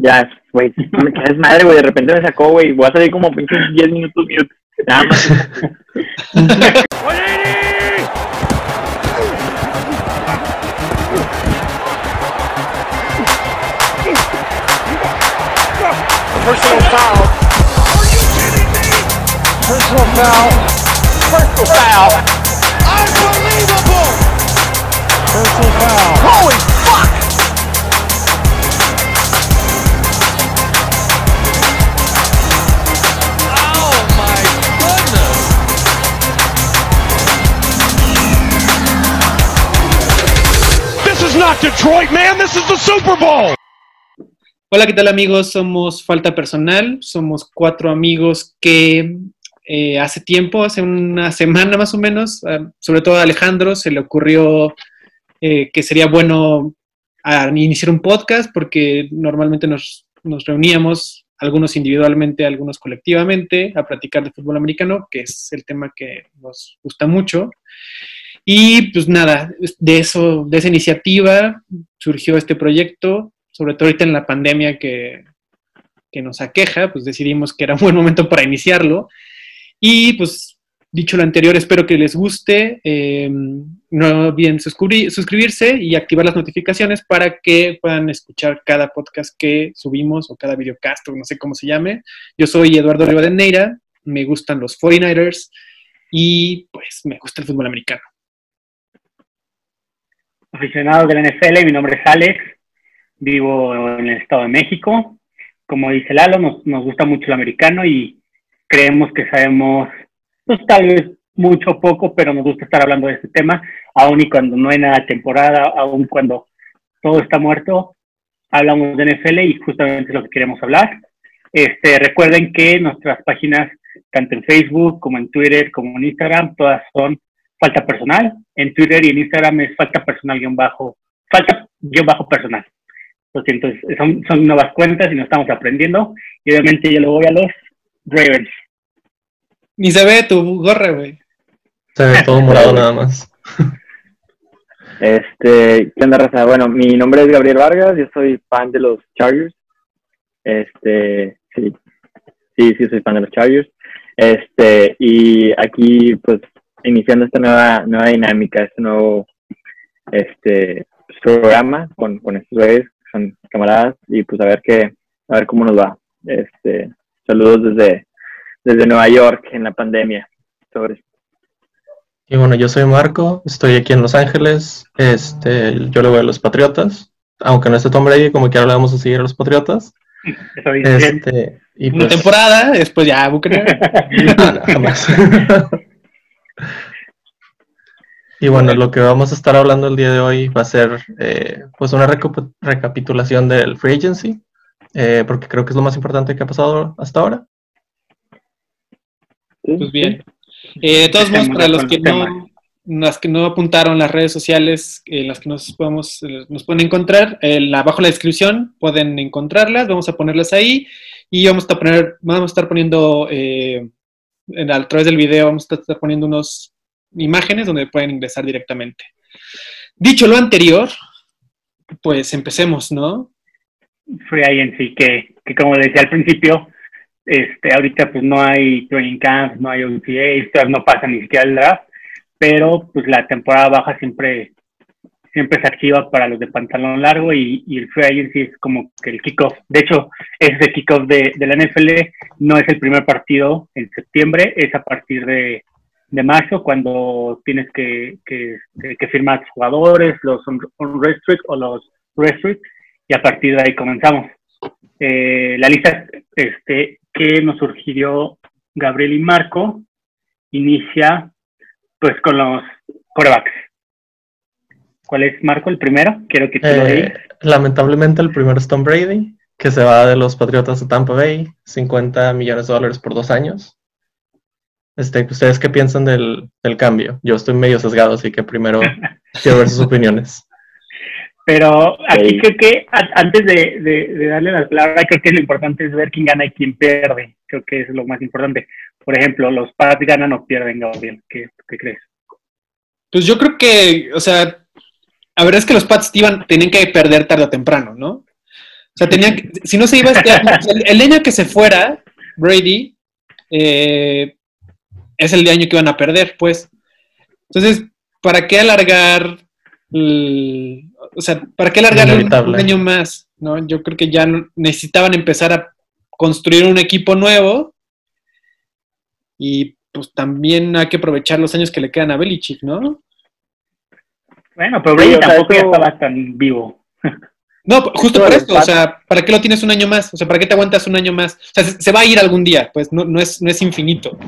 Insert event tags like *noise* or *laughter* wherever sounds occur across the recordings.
Ya, güey, me madre, güey, de repente me sacó, güey, voy a salir como pinches 10 minutos mute. Nada más. Personal foul. Personal foul. Personal foul. Unbelievable. Personal foul. Holy not Detroit, man. This is the Super Bowl. Hola, ¿qué tal amigos? Somos Falta Personal, somos cuatro amigos que eh, hace tiempo, hace una semana más o menos, eh, sobre todo a Alejandro se le ocurrió eh, que sería bueno ah, iniciar un podcast porque normalmente nos, nos reuníamos, algunos individualmente, algunos colectivamente, a platicar de fútbol americano, que es el tema que nos gusta mucho. Y pues nada, de eso, de esa iniciativa surgió este proyecto sobre todo ahorita en la pandemia que, que, nos aqueja, pues decidimos que era un buen momento para iniciarlo. Y pues, dicho lo anterior, espero que les guste. Eh, no olviden suscribirse y activar las notificaciones para que puedan escuchar cada podcast que subimos o cada videocast o no sé cómo se llame. Yo soy Eduardo Rivadeneira, me gustan los 49ers y pues me gusta el fútbol americano. Aficionado de la NFL, mi nombre es Alex vivo en el Estado de México. Como dice Lalo, nos, nos gusta mucho el americano y creemos que sabemos, pues tal vez mucho o poco, pero nos gusta estar hablando de este tema, aun y cuando no hay nada temporada, aun cuando todo está muerto, hablamos de NFL y justamente es lo que queremos hablar. Este, recuerden que nuestras páginas, tanto en Facebook como en Twitter, como en Instagram, todas son falta personal. En Twitter y en Instagram es falta personal guion bajo, falta guion bajo personal. Lo siento, son, son nuevas cuentas y nos estamos aprendiendo. Y obviamente yo le voy a los Ravens. Ni se ve tu gorra, güey. Se ve todo morado nada más. Este, ¿qué onda, raza? Bueno, mi nombre es Gabriel Vargas, yo soy fan de los Chargers. Este, sí, sí, sí, soy fan de los Chargers. Este, y aquí, pues, iniciando esta nueva, nueva dinámica, este nuevo, este, programa con, con estos güeyes son camaradas y pues a ver qué, a ver cómo nos va. Este, saludos desde, desde Nueva York en la pandemia. Sobre. Y bueno, yo soy Marco, estoy aquí en Los Ángeles, este, yo le voy a los Patriotas, aunque no esté Tom Brady, como que ahora le vamos a seguir a los Patriotas. *laughs* Este, y Una pues, temporada, después ya *laughs* no, jamás. *laughs* Y bueno, lo que vamos a estar hablando el día de hoy va a ser eh, pues una recapitulación del Free Agency, eh, porque creo que es lo más importante que ha pasado hasta ahora. Pues bien. Eh, de todos modos, para los que no, las que no apuntaron las redes sociales, en las que nos podemos, nos pueden encontrar, abajo en la descripción pueden encontrarlas, vamos a ponerlas ahí y vamos a poner, vamos a estar poniendo a través del video, vamos a estar poniendo unos imágenes donde pueden ingresar directamente. Dicho lo anterior, pues empecemos, ¿no? Free Agency, que, que como decía al principio, este, ahorita pues no hay training camps, no hay OTA, no pasa ni siquiera el draft, pero pues la temporada baja siempre, siempre se activa para los de pantalón largo y, el Free Agency es como que el kickoff. De hecho, ese kickoff de, de la NFL no es el primer partido en septiembre, es a partir de de marzo cuando tienes que, que, que firmar a tus jugadores, los unrestricted o los restrict, y a partir de ahí comenzamos. Eh, la lista este, que nos surgió Gabriel y Marco inicia pues con los corebacks. ¿Cuál es, Marco, el primero? Quiero que tú lo eh, Lamentablemente el primero es Tom Brady, que se va de los Patriotas de Tampa Bay, 50 millones de dólares por dos años. Este, ¿Ustedes qué piensan del, del, cambio? Yo estoy medio sesgado, así que primero *laughs* quiero ver sus opiniones. Pero aquí creo que antes de, de, darle las palabras, creo que lo importante es ver quién gana y quién pierde. Creo que es lo más importante. Por ejemplo, los Pats ganan o pierden, Gabriel. ¿Qué, qué crees? Pues yo creo que, o sea, la verdad es que los Pats iban, tenían que perder tarde o temprano, ¿no? O sea, tenía que- si no se iba este año, el, el año que se fuera, Brady, eh, es el año que iban a perder, pues. Entonces, ¿para qué alargar? el- o sea, ¿para qué alargar un, año más? ¿no? Yo creo que ya necesitaban empezar a construir un equipo nuevo y pues también hay que aprovechar los años que le quedan a Belichick, ¿no? Bueno, pero Sí, Brady o sea, tampoco ya estaba tan vivo. No, justo por esto, o sea, ¿para qué lo tienes un año más? O sea, ¿para qué te aguantas un año más? O sea, se, se va a ir algún día, pues no, no, es, no es infinito.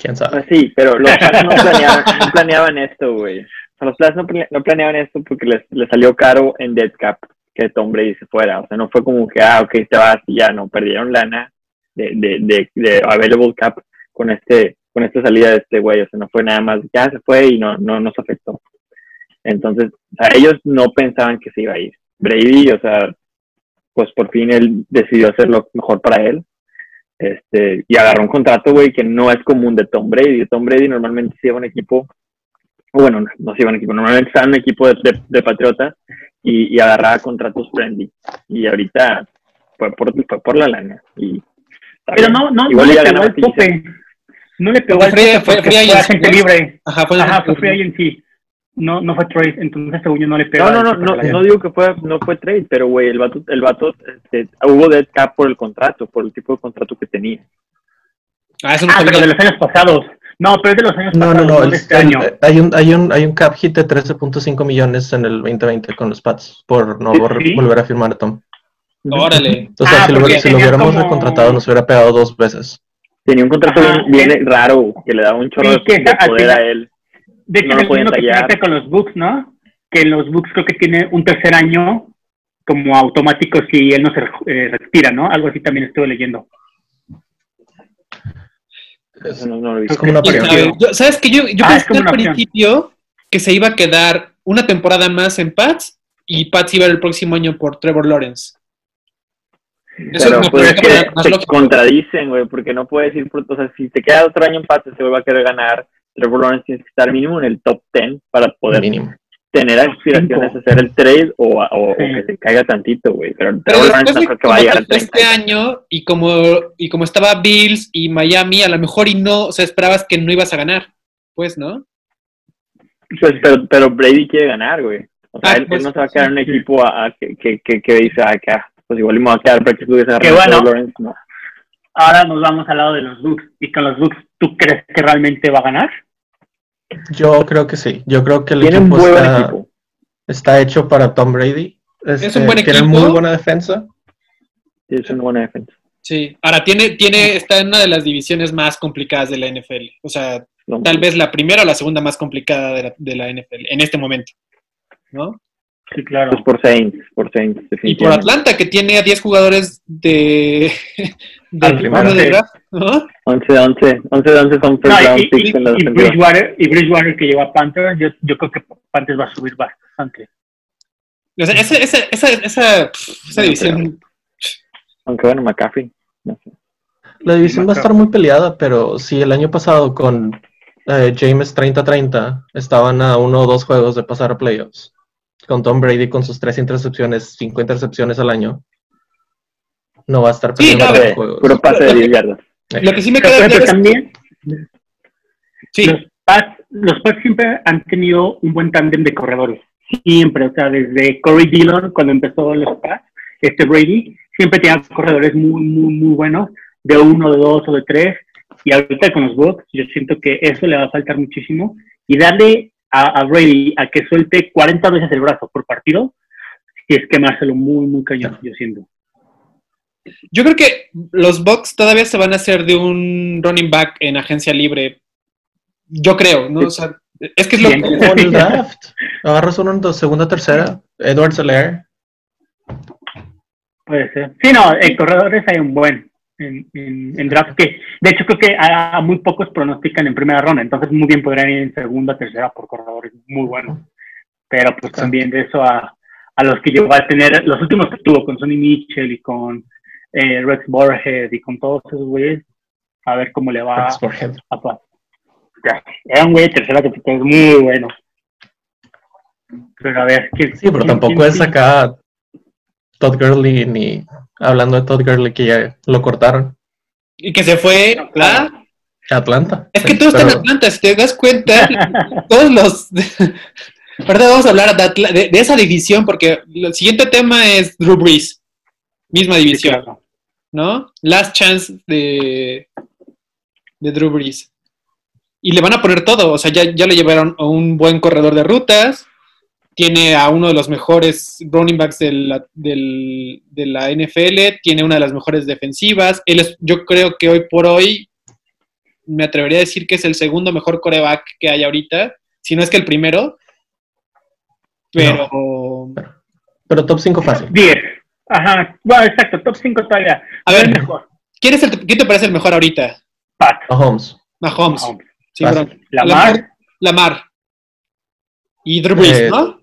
¿Quién sabe? Ah, Sí, pero los *laughs* Pats no planeaban, no planeaban esto, güey. O sea, los Pats no, no planeaban esto porque les, les salió caro en dead cap que Tom Brady se fuera. O sea, no fue como que, ah, ok, te vas y ya no, perdieron lana de, de, de, de available cap con este con esta salida de este güey. O sea, no fue nada más, ya se fue y no, no nos afectó. Entonces, o sea, ellos no pensaban que se iba a ir. Brady, o sea, pues por fin él decidió hacer lo mejor para él. Este, y agarró un contrato, güey, que no es común de Tom Brady. Tom Brady normalmente se lleva un equipo, o bueno, no, no se lleva un equipo, normalmente está en un equipo de, de, de patriotas y, y agarraba contratos friendly. Y ahorita fue por, fue por la lana. Y, Pero no, no, no le pegó al tope. No le pegó Fue al tope fue fue agente ¿no? libre. Ajá, fue Ajá, fue free agency. No, no fue trade, entonces según yo no le pegó. No, no, no, no, no digo que fue, no fue trade, pero güey, el vato, el vato, este, hubo dead cap por el contrato, por el tipo de contrato que tenía. Ah, eso no Ah, pero de los años pasados. No, pero es de los años No, no, pasados, no. de el- este año. hay, un, hay, un, hay un cap hit de 13.5 millones en el 2020 con los Pats por no ¿Sí? vol- volver a firmar a Tom. Órale. Entonces, Ah, si, lo, si hubiéramos como- recontratado, nos hubiera pegado dos veces. Tenía un contrato Ajá, bien, raro, que le daba un chorro Sí, de, que de al poder final- a él. De hecho, no lo es podían lo que con los books, ¿no? Que en los books creo que tiene un tercer año como automático si él no se eh, retira, ¿no? Algo así también estuve leyendo. Eso no, no lo he Es visto. como una ¿Quién opción. sabe? Yo- ¿Sabes que Yo, yo Ah, pensé al opción. principio que se iba a quedar una temporada más en Pats y Pats iba el próximo año por Trevor Lawrence. Eso Pero pues es parece que se lógico. contradicen, güey, porque no puedes ir, por, o sea, si te queda otro año en paz, se vuelve a querer ganar. Trevor Lawrence tienes que estar mínimo en el top 10 para poder Mínimo. tener aspiraciones Cinco. a hacer el trade o, a- o, que se caiga tantito, güey. Pero Pero Trevor Lawrence no creo que vaya al pasó 30. este año y como, y como estaba Bills y Miami, a lo mejor y no, o sea, esperabas que no ibas a ganar, pues, ¿no? Pues, pero, pero Brady quiere ganar, güey. O sea, Ah, él, él pues, no se va a quedar en un sí. equipo a, a que, que, que, que dice, ah, que, ah, pues igual me voy a quedar para que tú Qué bueno. Lawrence, no. Ahora nos vamos al lado de los books. ¿Y con los books tú crees que realmente va a ganar? Yo creo que sí. Yo creo que el Tiene un equipo buen está, equipo. está hecho para Tom Brady. Es un buen Tiene equipo. muy buena defensa. Sí, es una buena defensa. Sí. Ahora tiene, tiene, está en una de las divisiones más complicadas de la NFL. O sea, No, tal vez la primera o la segunda más complicada de la, de la NFL en este momento. ¿No? Sí, claro. Pues por Saints, por Saints, Y por. Atlanta, que tiene a 10 jugadores de, de, Al primero, de sí. draft, ¿no? 11 de 11, 11 de 11 son No, first round y, picks y- en la y. Bridgewater, y Bridgewater que lleva a Panthers, yo, yo creo que Panthers va a subir bastante. O sea, esa, esa, esa, esa, esa No, división. Aunque bueno, McCaffrey, no sé. La división va a estar muy peleada, pero si el año pasado con eh, James 30-30 estaban a uno o dos juegos de pasar a playoffs, con Tom Brady con sus tres intercepciones, cinco intercepciones al año, no va a estar Sí, perdiendo no, tantos Pase- juegos. puro pase de Lo que- 10 yardas. Lo que sí me queda claro es- también Sí, los Pats, los Pats siempre han tenido un buen tándem de corredores. Siempre, o sea, desde Corey Dillon, cuando empezó los Pats, este Brady, siempre tenía corredores muy, muy, muy buenos, de uno, de dos o de tres. Y ahorita con los Bucks, yo siento que eso le va a faltar muchísimo. Y darle a, a Brady a que suelte 40 veces el brazo por partido, y es quemárselo muy, muy cañón, yo siento. Yo creo que los Bucks todavía se van a hacer de un running back en agencia libre. Yo creo, ¿no? O sea, es que es lo que. El draft. Agarras uno en segunda, tercera. Edward Selaire. Puede ser. Sí, no, en corredores hay un buen en, en, en draft que, de hecho, creo que a, a muy pocos pronostican en primera ronda, entonces muy bien podrían ir en segunda, tercera por corredores muy buenos. Pero pues Exacto. también de eso a, a los que llegó a tener, los últimos que tuvo con Sonny Mitchell y con eh, Rex Borhead y con todos esos güeyes, a ver cómo le va Rex a pa- Ya, Era un güey de tercera que es muy bueno. Pero a ver, ¿quién- Sí, pero quién- tampoco quién es acá Todd Gurley ni hablando de Todd Gurley que ya lo cortaron. Y que se fue ¿la? a Atlanta. Es que Sí, todo está en Atlanta, si te das cuenta, *laughs* todos los... *laughs* Ahorita vamos a hablar de, Atla- de- de esa división porque el siguiente tema es Drew Brees, misma Sí, división. claro. ¿No? Last chance de, de Drew Brees. Y le van a poner todo, o sea, ya, ya le llevaron a un buen corredor de rutas, tiene a uno de los mejores running backs de la, del- de la NFL, tiene una de las mejores defensivas. Él es, yo creo que hoy por hoy me atrevería a decir que es el segundo mejor coreback que hay ahorita, si no es que el primero. Pero Pero top 5 fácil. 10. Ajá. Bueno, exacto. Top 5 todavía. A ver. Mejor. ¿quién, es el, ¿quién te parece el mejor ahorita? Pat. Mahomes. Mahomes. Mahomes. Sí. Lamar. Lamar. Y Drew Brees, Eh, ¿no?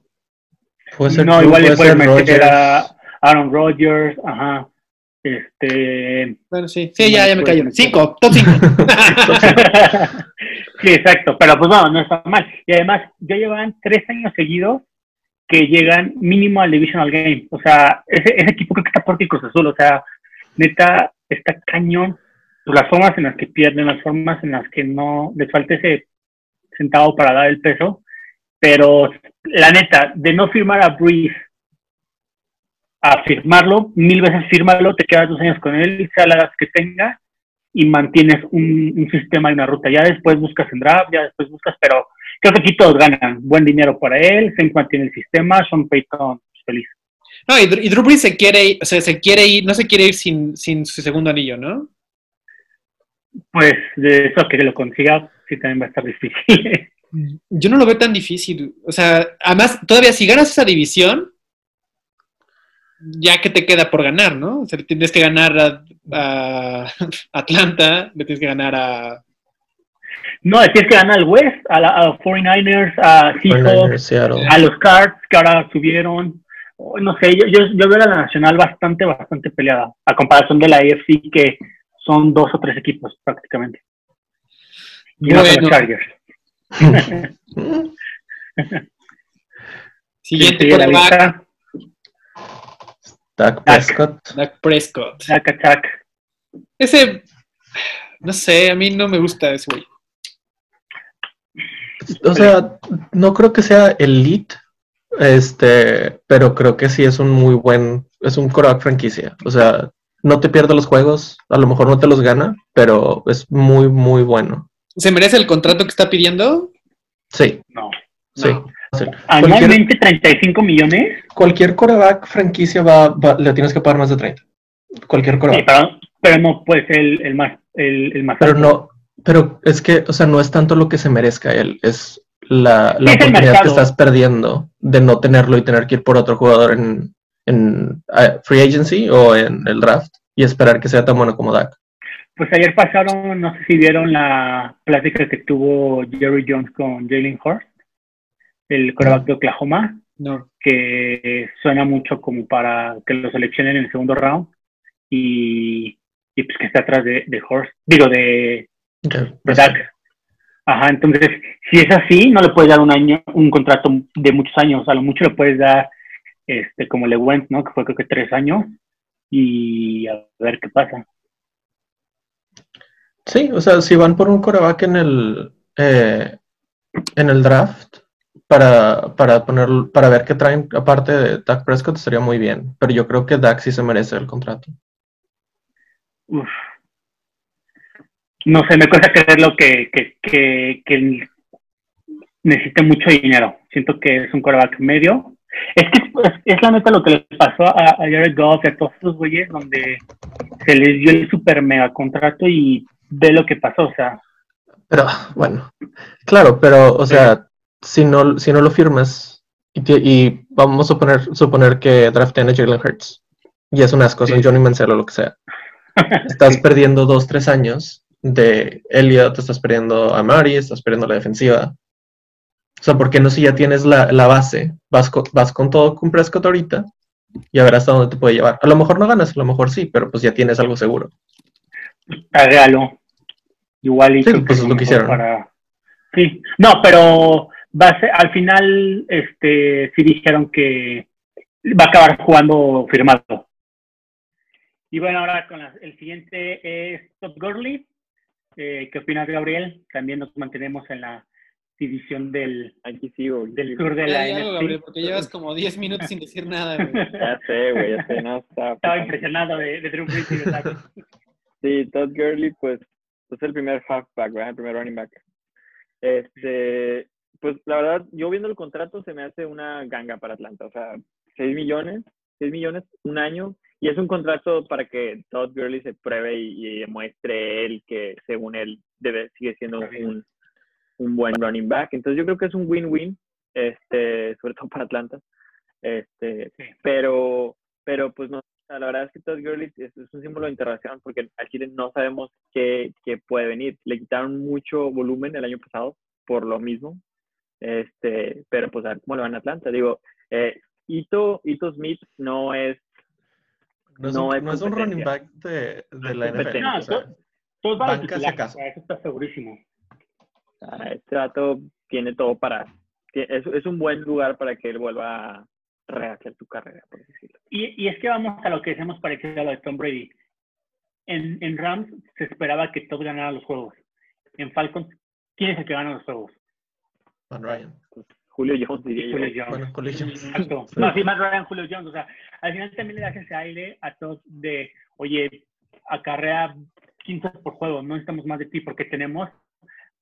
Puede ser No, Drew, igual le puede puedes ser meter a Aaron Rodgers. Ajá. Este. Bueno, sí. Sí, ya, ya me callo. Cinco, top cinco. *laughs* *laughs* sí, exacto. Pero pues bueno, no está mal. Y además, ya llevan tres años seguidos que llegan mínimo al Divisional Game. O sea, ese, ese equipo creo que está por Cruz Azul. O sea, neta, está cañón. Pues, las formas en las que pierden, las formas en las que no les falta ese centavo para dar el peso. Pero la neta, de no firmar a Breeze a firmarlo, mil veces fírmalo, te quedas dos años con él, sea la que tenga, y mantienes un, un sistema y una ruta. Ya después buscas en draft, ya después buscas, pero creo que aquí todos ganan. Buen dinero para él, se mantiene el sistema, Sean Payton pues, feliz. No, y, y Drew Brees se quiere o sea, se quiere ir, no se quiere ir sin, sin su segundo anillo, ¿no? Pues de eso que lo consiga, sí también va a estar difícil. Yo no lo veo tan difícil. O sea, además, todavía si ganas esa división, ya que te queda por ganar, ¿no? O sea, le tienes que ganar a, a *laughs* Atlanta, le tienes que ganar a... no, tienes que ganar al West, a, la, a 49ers, a 49ers, Seahawks, a los Cards que ahora subieron. No sé, yo, yo, yo veo a la Nacional bastante, bastante peleada, a comparación de la AFC que son dos o tres equipos prácticamente. Y Bueno. los Chargers. *laughs* Siguiente Sí, sí, la Dak Prescott. Dak Prescott. Chac, chac. Ese, no sé, a mí no me gusta ese güey. O sea, no creo que sea elite, este, pero creo que sí es un muy buen, es un coreback franquicia. O sea, no te pierde los juegos, a lo mejor no te los gana, pero es muy, muy bueno. ¿Se merece el contrato que está pidiendo? Sí, No. sí. No. Cualquier, Anualmente 35 millones. cualquier coreback franquicia va, va- le tienes que pagar más de 30. Cualquier Sí, coreback. pero, pero no puede ser el, el más. El, el más Pero alto. no, pero es que, o sea, no es tanto lo que se merezca él, es la, *laughs* la Es el oportunidad que estás perdiendo de no tenerlo y tener que ir por otro jugador en, en eh, free agency o en el draft y esperar que sea tan bueno como Dak. Pues ayer pasaron, no sé si vieron la plática que tuvo Jerry Jones con Jalen Hurst, el coreback de Oklahoma, No. que suena mucho como para que lo seleccionen en el segundo round y, y pues que está atrás de, de Hurst, digo, de, Okay, de Dak. Ajá, entonces, si es así, no le puedes dar un año, un contrato de muchos años, a lo mucho le puedes dar, este, como Le Went, ¿no? Que fue creo que tres años, y a ver qué pasa. Sí, o sea, si van por un coreback en el eh, en el draft para, para poner, para ver qué traen aparte de Dak Prescott estaría muy bien. Pero yo creo que Dak sí se merece el contrato. Uf. No sé, me cuesta creerlo que, que, que, que necesite mucho dinero. Siento que es un quarterback medio. Es que es, es la neta lo que le pasó a, a Jared Goff y a todos esos güeyes donde se les dio el super mega contrato y ve lo que pasó. O sea, Pero bueno, claro, pero o sea, si no, si no lo firmas y, y vamos a suponer, suponer que draftean a Jalen Hurts y es un asco, son Johnny Manziel o lo que sea, *laughs* estás perdiendo dos, tres años de Elliot, estás perdiendo a Mari, estás perdiendo la defensiva. O sea, ¿por qué no si ya tienes la, la base? Vas con, vas con todo con Prescott ahorita y a ver hasta dónde te puede llevar. A lo mejor no ganas, a lo mejor sí, pero pues ya tienes algo seguro. agregalo. Igual y Sí, pues es lo que hicieron. para- Sí, no, pero va a ser- al final, este, sí dijeron que va a acabar jugando firmado. Y bueno, ahora con el siguiente es Todd Gurley. Eh, ¿Qué opinas, Gabriel? También nos mantenemos en la división del, Aquí sigo. del sur de la NFC. Gabriel, porque llevas como 10 minutos sin decir nada, güey. *laughs* Ya sé, güey, ya sé, no, está. *laughs* Estaba impresionado de, de Drew Brees y. Sí, Todd Gurley, pues, es el primer halfback, ¿verdad? El primer running back. Este, pues, la verdad, yo viendo el contrato se me hace una ganga para Atlanta. O sea, 6 millones, 6 millones, un año. Y es un contrato para que Todd Gurley se pruebe y, y demuestre él que, según él, debe, sigue siendo un, un buen running back. Entonces, yo creo que es un win-win, este, sobre todo para Atlanta. Este, Sí. pero, pero pues no, la verdad es que Todd Gurley es, es un símbolo de interrogación porque al Chile no sabemos qué, qué puede venir. Le quitaron mucho volumen el año pasado por lo mismo, este, pero pues a ver cómo le van a Atlanta. Digo, eh, Ito, Ito Smith no es, No es, un, es no es un running back de, de la es NFL. competencia. o sea, No, Todos van a banca titular, acaso. o sea, eso está segurísimo. ah, este dato tiene todo para, es, es un buen lugar para que él vuelva a rehacer su carrera, por decirlo. Y, y es que vamos a lo que decíamos parecido a lo de Tom Brady. En, en Rams se esperaba que todos ganaran los juegos. En Falcons, ¿quién es el que gana los juegos? Van Ryan. Julio Jones diría yo. Julio Jones. Bueno, Collisions. Exacto. Sí. *laughs* No, sí, más Ryan, Julio Jones. O sea, al final también le das ese aire a todos de, oye, acarrea 15 por juego, no necesitamos más de ti porque tenemos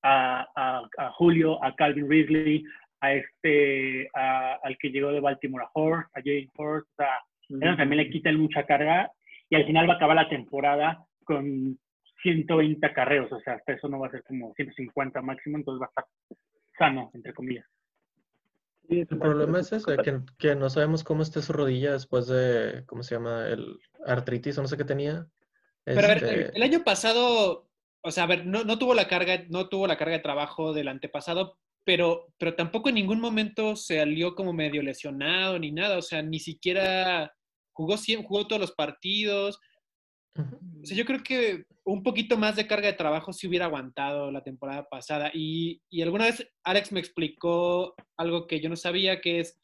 a, a, a Julio, a Calvin Ridley, a este, a- al que llegó de Baltimore, a Horst, a Jalen Horst. O sea, eso también le quitan mucha carga y al final va a acabar la temporada con 120 carreos, o sea, hasta eso no va a ser como 150 máximo, entonces va a estar sano, entre comillas. Sí, El problema es ese, que, que no sabemos cómo esté su rodilla después de, ¿cómo se llama? El artritis o no sé qué tenía. Pero a ver, Este, el año pasado, o sea, a ver, no, no tuvo la carga, no tuvo la carga de trabajo del antepasado, pero, pero tampoco en ningún momento se salió como medio lesionado ni nada, o sea, ni siquiera jugó, jugó todos los partidos. O sea, yo creo que un poquito más de carga de trabajo sí hubiera aguantado la temporada pasada. Y, y alguna vez Alex me explicó algo que yo no sabía, que es,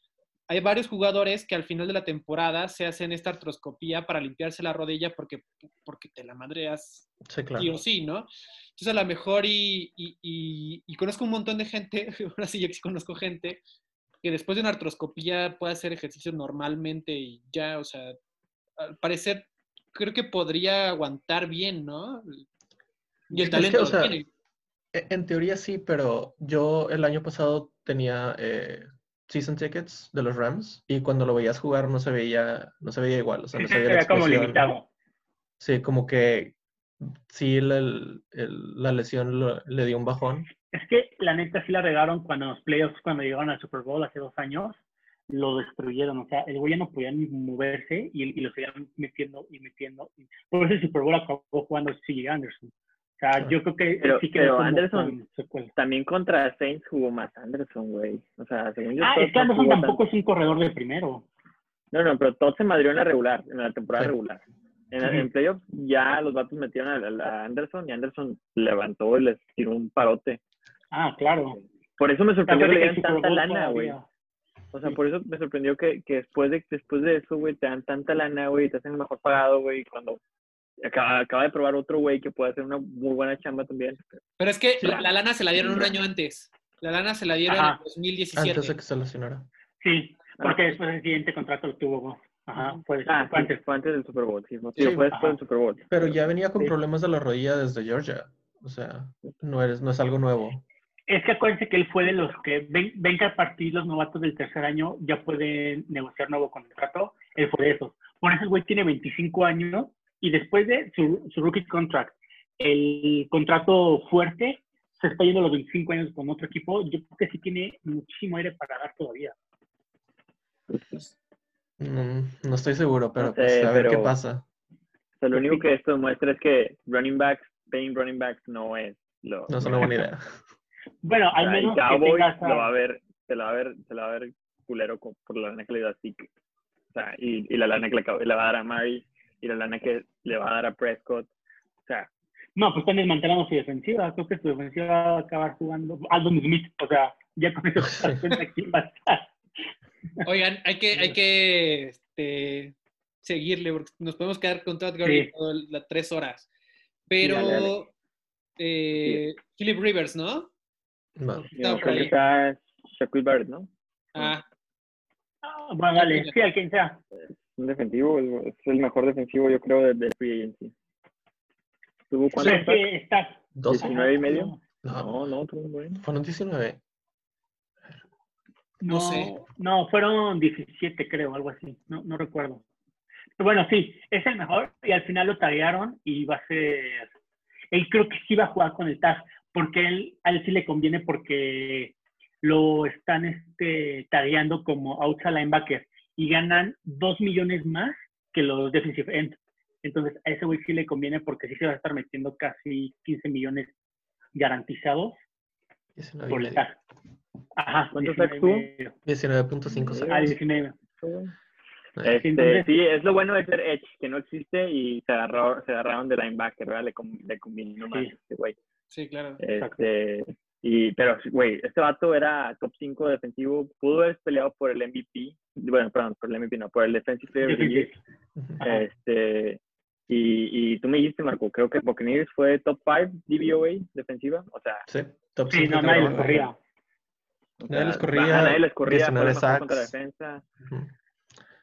hay varios jugadores que al final de la temporada se hacen esta artroscopía para limpiarse la rodilla porque, porque te la madreas Sí, claro. sí o sí, ¿no? Entonces a lo mejor y, y- y- y conozco un montón de gente, *laughs* ahora sí yo sí conozco gente, que después de una artroscopía puede hacer ejercicio normalmente y ya, o sea, al parecer creo que podría aguantar bien, ¿no? Y el Es que, talento o lo sea, tiene. E- En teoría sí, pero yo el año pasado tenía eh, season tickets de los Rams y cuando lo veías jugar no se veía, no se veía igual, o sea, Sí, no *laughs* se veía la ve como limitado. Sí, como que sí la, el- el- la lesión lo- le dio un bajón. Es que la neta sí la regaron cuando los playoffs, cuando llegaron al Super Bowl hace dos años, lo destruyeron. O sea, el güey ya no podía ni moverse y, y lo seguían metiendo y metiendo. Por eso el Super Bowl acabó jugando C.J. Anderson. O sea, yo creo que Pero- sí quedó pero Anderson- con. También contra Saints jugó más Anderson, güey. O sea, según yo. Ah, es que Anderson tampoco es un corredor de primero. No, no, pero Todd se madrió en la regular, en la temporada Sí. regular. En, en playoffs ya los vatos metieron a, a Anderson y Anderson levantó y les tiró un parote. Ah, claro. Por eso me sorprendió que le dieran tanta lana, güey. O sea, Sí. por eso me sorprendió que, que después de después de eso, güey, te dan tanta lana, güey, te hacen mejor pagado, güey, y cuando acaba, acaba de probar otro güey que puede hacer una muy buena chamba también. Pero es que Sí. la, la lana se la dieron un año antes. La lana se la dieron Ajá. en 2017. Antes de que se lesionara. Sí, porque Ah. después el siguiente contrato lo tuvo. Ajá, fue, Ah, fue antes. fue antes del Super Bowl, sí, fue, Sí, fue después ajá. del Super Bowl. Pero ya venía con Sí. problemas de la rodilla desde Georgia. O sea, no, eres, no es algo nuevo. Es que acuérdense que él fue de los que ven, ven que a partir los novatos del tercer año ya pueden negociar nuevo contrato. Él fue de esos. Por eso el güey tiene 25 años y después de su, su rookie contract, el contrato fuerte, se está yendo a los 25 años con otro equipo. Yo creo que sí tiene muchísimo aire para dar todavía. No, no estoy seguro, pero No pues, a ver qué pasa. O sea, lo único que esto demuestra es que running backs, paying running backs no es lo... No es una buena *laughs* idea. Bueno, al menos que Cowboys tengas a- lo va a ver, se lo va a ver, se lo va a ver culero con- por la lana que le dio a Zeke. O sea, y, y la lana que le, le va a dar a Murray y la lana que le va a dar a Prescott. O sea, No, pues están desmantelando su defensiva. Creo que su defensiva va a acabar jugando Aldon Smith. O sea, ya con eso te cuenta quién va a estar. *laughs* Oigan, hay que, hay que este, seguirle, porque nos podemos quedar con Todd Gurley Sí. todas las tres horas. Pero dale, dale. eh, Philip Rivers, ¿no? No. Está por Creo que está Shaquille Barrett, ¿no? Ah, Ah, bueno, dale, sí, a quien sea. Un defensivo, es el mejor defensivo, yo creo, de, de Free Agency. ¿Tuvo Pero cuántos? es que está. Dos. 19 y medio. No, No, no, tuvo un buen. fueron 19. No No, sé. no, fueron 17, creo, algo así. No, no recuerdo. Pero bueno, sí, es el mejor y al final lo taguearon y va a ser. Él creo que sí va a jugar con el tag, porque él, a él sí le conviene porque lo están este, tagueando como outside linebacker y ganan 2 millones más que los defensive end. Entonces a ese güey sí le conviene porque sí se va a estar metiendo casi 15 millones garantizados 19 y por el tag. Ajá, ¿Cuántos 19 sacks tuvo? y medio. 19.5 Ah, sacks. 19. Este, sí, es lo bueno de ser Edge, que no existe y se, agarró, se agarraron de linebacker, ¿verdad? Le, com- le combinó más Sí. este güey. Sí, claro. Este, y, pero, güey, este vato era top 5 defensivo, pudo haber peleado por el MVP, bueno, perdón, por el MVP, no, por el Defensive Player of the Year. Ujú. Ajá. Este, y, y tú me dijiste, Marco, creo que Buccaneers fue top 5 DVOA defensiva, o sea, Sí, top Sí, cinco no, nadie la- corría. Nadie les corría, nadie les corría, fue 19 el mejor contra defensa.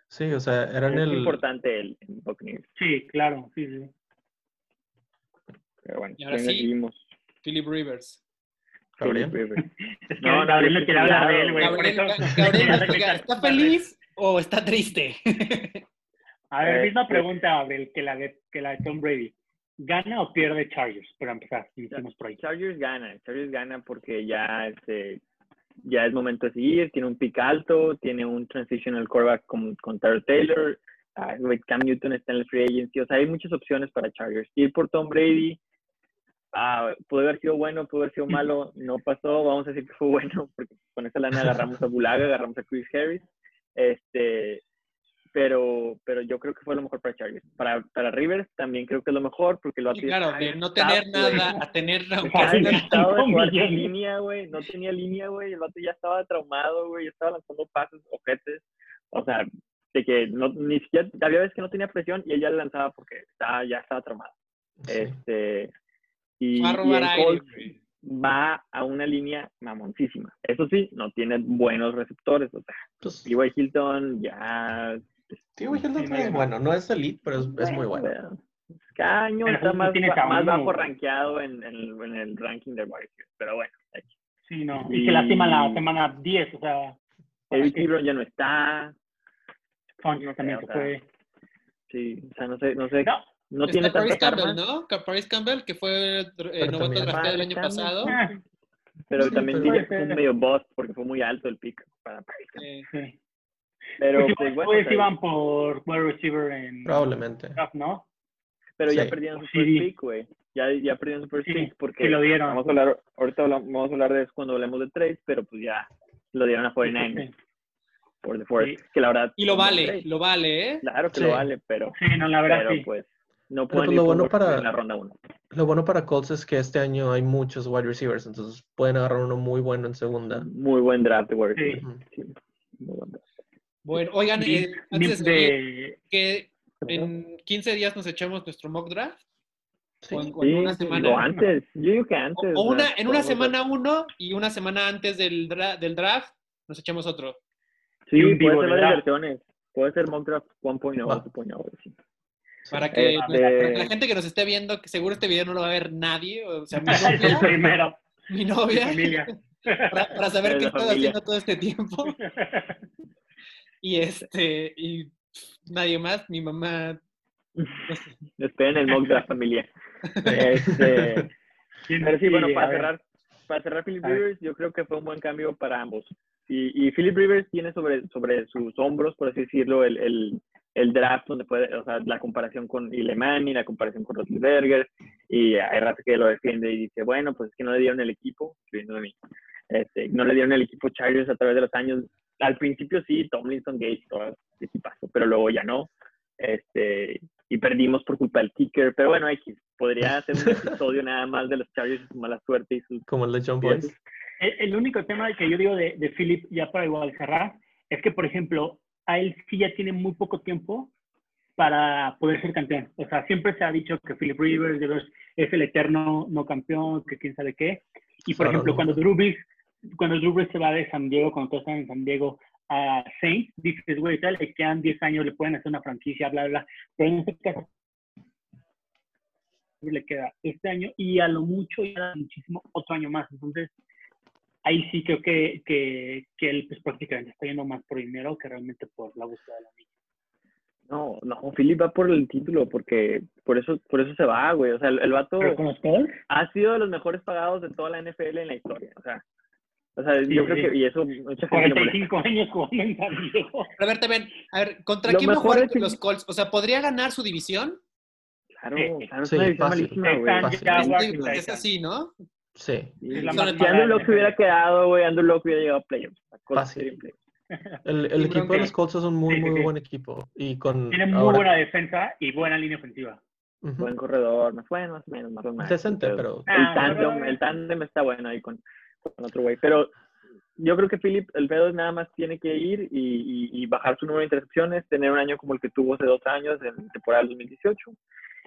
Sí, o sea, eran Es el. importante el, el Buccaneers, Sí, claro, sí, sí. pero bueno, Y ahora ¿quién sí. seguimos? Philip Rivers. Gabriel. Philip No, *laughs* no, Gabriel no quiere hablar de él, güey. por Gabriel, *laughs* ¿está feliz o está triste? *laughs* A ver, misma Este- pregunta, Gabriel, que la de, que la de Tom Brady. ¿Gana o pierde Chargers? Para empezar, iniciamos por ahí. Chargers gana, Chargers gana porque ya este ya es momento de seguir, tiene un pick alto, tiene un transitional quarterback con, con Tyler Taylor, güey, Cam Newton está en el free agency, o sea, hay muchas opciones para Chargers. Ir por Tom Brady, ah, puede haber sido bueno, puede haber sido malo, no pasó, vamos a decir que fue bueno, *laughs* porque con esa lana agarramos a Bulaga, agarramos a Chris Harris, este, pero, pero yo creo que fue lo mejor para Chargers. Para, para Rivers también creo que es lo mejor, porque lo Sí, claro, de no tener nada a tener *laughs* de línea, güey. No tenía línea, güey. El vato ya estaba traumado, güey. Estaba lanzando pases, ojetes. O sea, de que no, ni siquiera, había veces que no tenía presión y le lanzaba porque estaba, ya estaba traumado. Sí. Este, y, Va a y el aire, Colts güey. va a una línea mamoncísima. Eso sí, no tiene buenos receptores. O sea, Pues, T.Y. Hilton ya... sí, güey, Hilton Sí, es no, bueno. No es elite, pero es, es muy bueno. Cada año Pero está más, a más bajo rankeado en, en el, en el ranking de Warriors. Pero bueno, Sí, no. Y- Y se lastima la semana 10, o sea. ¿para Eric qué? Ebron ya no está. No sé, también o se sea, fue. Sí, o sea, no sé, no sé. No. No Está tiene Paris tantas Campbell, ¿no? Paris Campbell, que fue eh, Pero novato también- drafteado el año Campbell, pasado. Ah, pero Sí, también diría que fue un medio boss porque fue muy alto el pick para Paris Campbell. Sí. Pero Pues, pues bueno, o sea, iban por wide receiver en Probablemente. draft, ¿no? pero ya sí. perdieron su Sí. first pick, güey. Ya, ya perdieron su first Sí, pick porque sí lo dieron. vamos a hablar, ahorita hablamos- vamos a hablar de eso cuando hablemos de trades, pero pues ya lo dieron a 49 Sí, por the Force, Sí. que la verdad y lo vale, lo vale, ¿eh? Claro que Sí. lo vale, pero Sí, no, la verdad pero sí. pues no pueden pues, ir lo por bueno para- en la ronda 1. Lo bueno para Colts es que este año hay muchos wide receivers, entonces pueden agarrar uno muy bueno en segunda. Muy buen draft de Warriors. Sí. Sí, muy buen draft. Bueno, oigan, eh, antes de que en 15 días nos echamos nuestro mock draft. Sí. O en, o en una Sí, semana. o antes, yo digo que antes. O una, en una semana uno y una semana antes del, dra- del draft nos echamos otro. Sí, puede ser varias versiones. Puede ser mock draft 1.0, Va. 2.0, sí. Para que, Este- para que la gente que nos esté viendo, que seguro este video no lo va a ver nadie, o sea, mi *laughs* el novia, primero. mi Mi novia, familia. *laughs* para, para saber De qué la estás haciendo todo este tiempo. *laughs* Y este, y nadie más, mi mamá. no sé. Esperen el mock draft familia. Este, pero sí, bueno, para cerrar, para cerrar Philip. Rivers, yo creo que fue un buen cambio para ambos. Y, y Philip Rivers tiene sobre, sobre sus hombros, por así decirlo, el, el, el draft donde puede, o sea, la comparación con Ilemani, la comparación con Roethlisberger, y hay rato que lo defiende y dice, bueno, pues es que no le dieron el equipo, mí, este, no le dieron el equipo Chargers a través de los años. Al principio sí, Tomlinson, Gage, todo equipazo, pero luego ya no. Este, y perdimos por culpa del kicker, pero bueno, X, podría hacer un *laughs* episodio nada más de los Chargers y su mala suerte y sus Como el de John Boyce. El, el único tema que yo digo de, de Philip, ya para igual cerrar, es que, por ejemplo, a él sí ya tiene muy poco tiempo para poder ser campeón. O sea, siempre se ha dicho que Philip Rivers es el eterno no campeón, que quién sabe qué. Y, por ejemplo, cuando Drew Brees, cuando Drew Brees se va de San Diego, cuando todos están en San Diego, a Saints, dices, güey, tal, le quedan 10 años, le pueden hacer una franquicia, bla, bla. Pero en este caso, le queda este año y a lo mucho ya muchísimo otro año más. Entonces, ahí sí creo que, que, que él pues, prácticamente está yendo más por dinero que realmente por la búsqueda de la misma. No, no, Philip va por el título, porque por eso, por eso se va, güey. O sea, el, el vato ha sido de los mejores pagados de toda la NFL en la historia. O sea, o sea yo creo que, y eso mucha gente le molesta. 45 años jugando a ver, te ven, a ver, ¿contra Lo quién va a mejor jugar es que- los Colts? O sea, ¿podría ganar su división? Claro, Sí. claro, es Sí, una división fácil. malísima, güey. Es, es así, ¿no? Sí, Es la Andrew Locke de hubiera quedado, güey, Andrew Locke hubiera llegado a playoffs. Fácil. el, el equipo de los Colts es un muy, muy sí. buen equipo. Y con Tiene muy ahora- buena defensa y buena línea ofensiva. Buen corredor, más bueno, más o menos, más o menos. Decente, pero El Ah, tándem, pero- el tándem está bueno ahí con, con otro güey. Pero yo creo que Philip, el pedo es nada más tiene que ir y, y- y bajar su número de intercepciones, tener un año como el que tuvo hace dos años en temporada del 2018,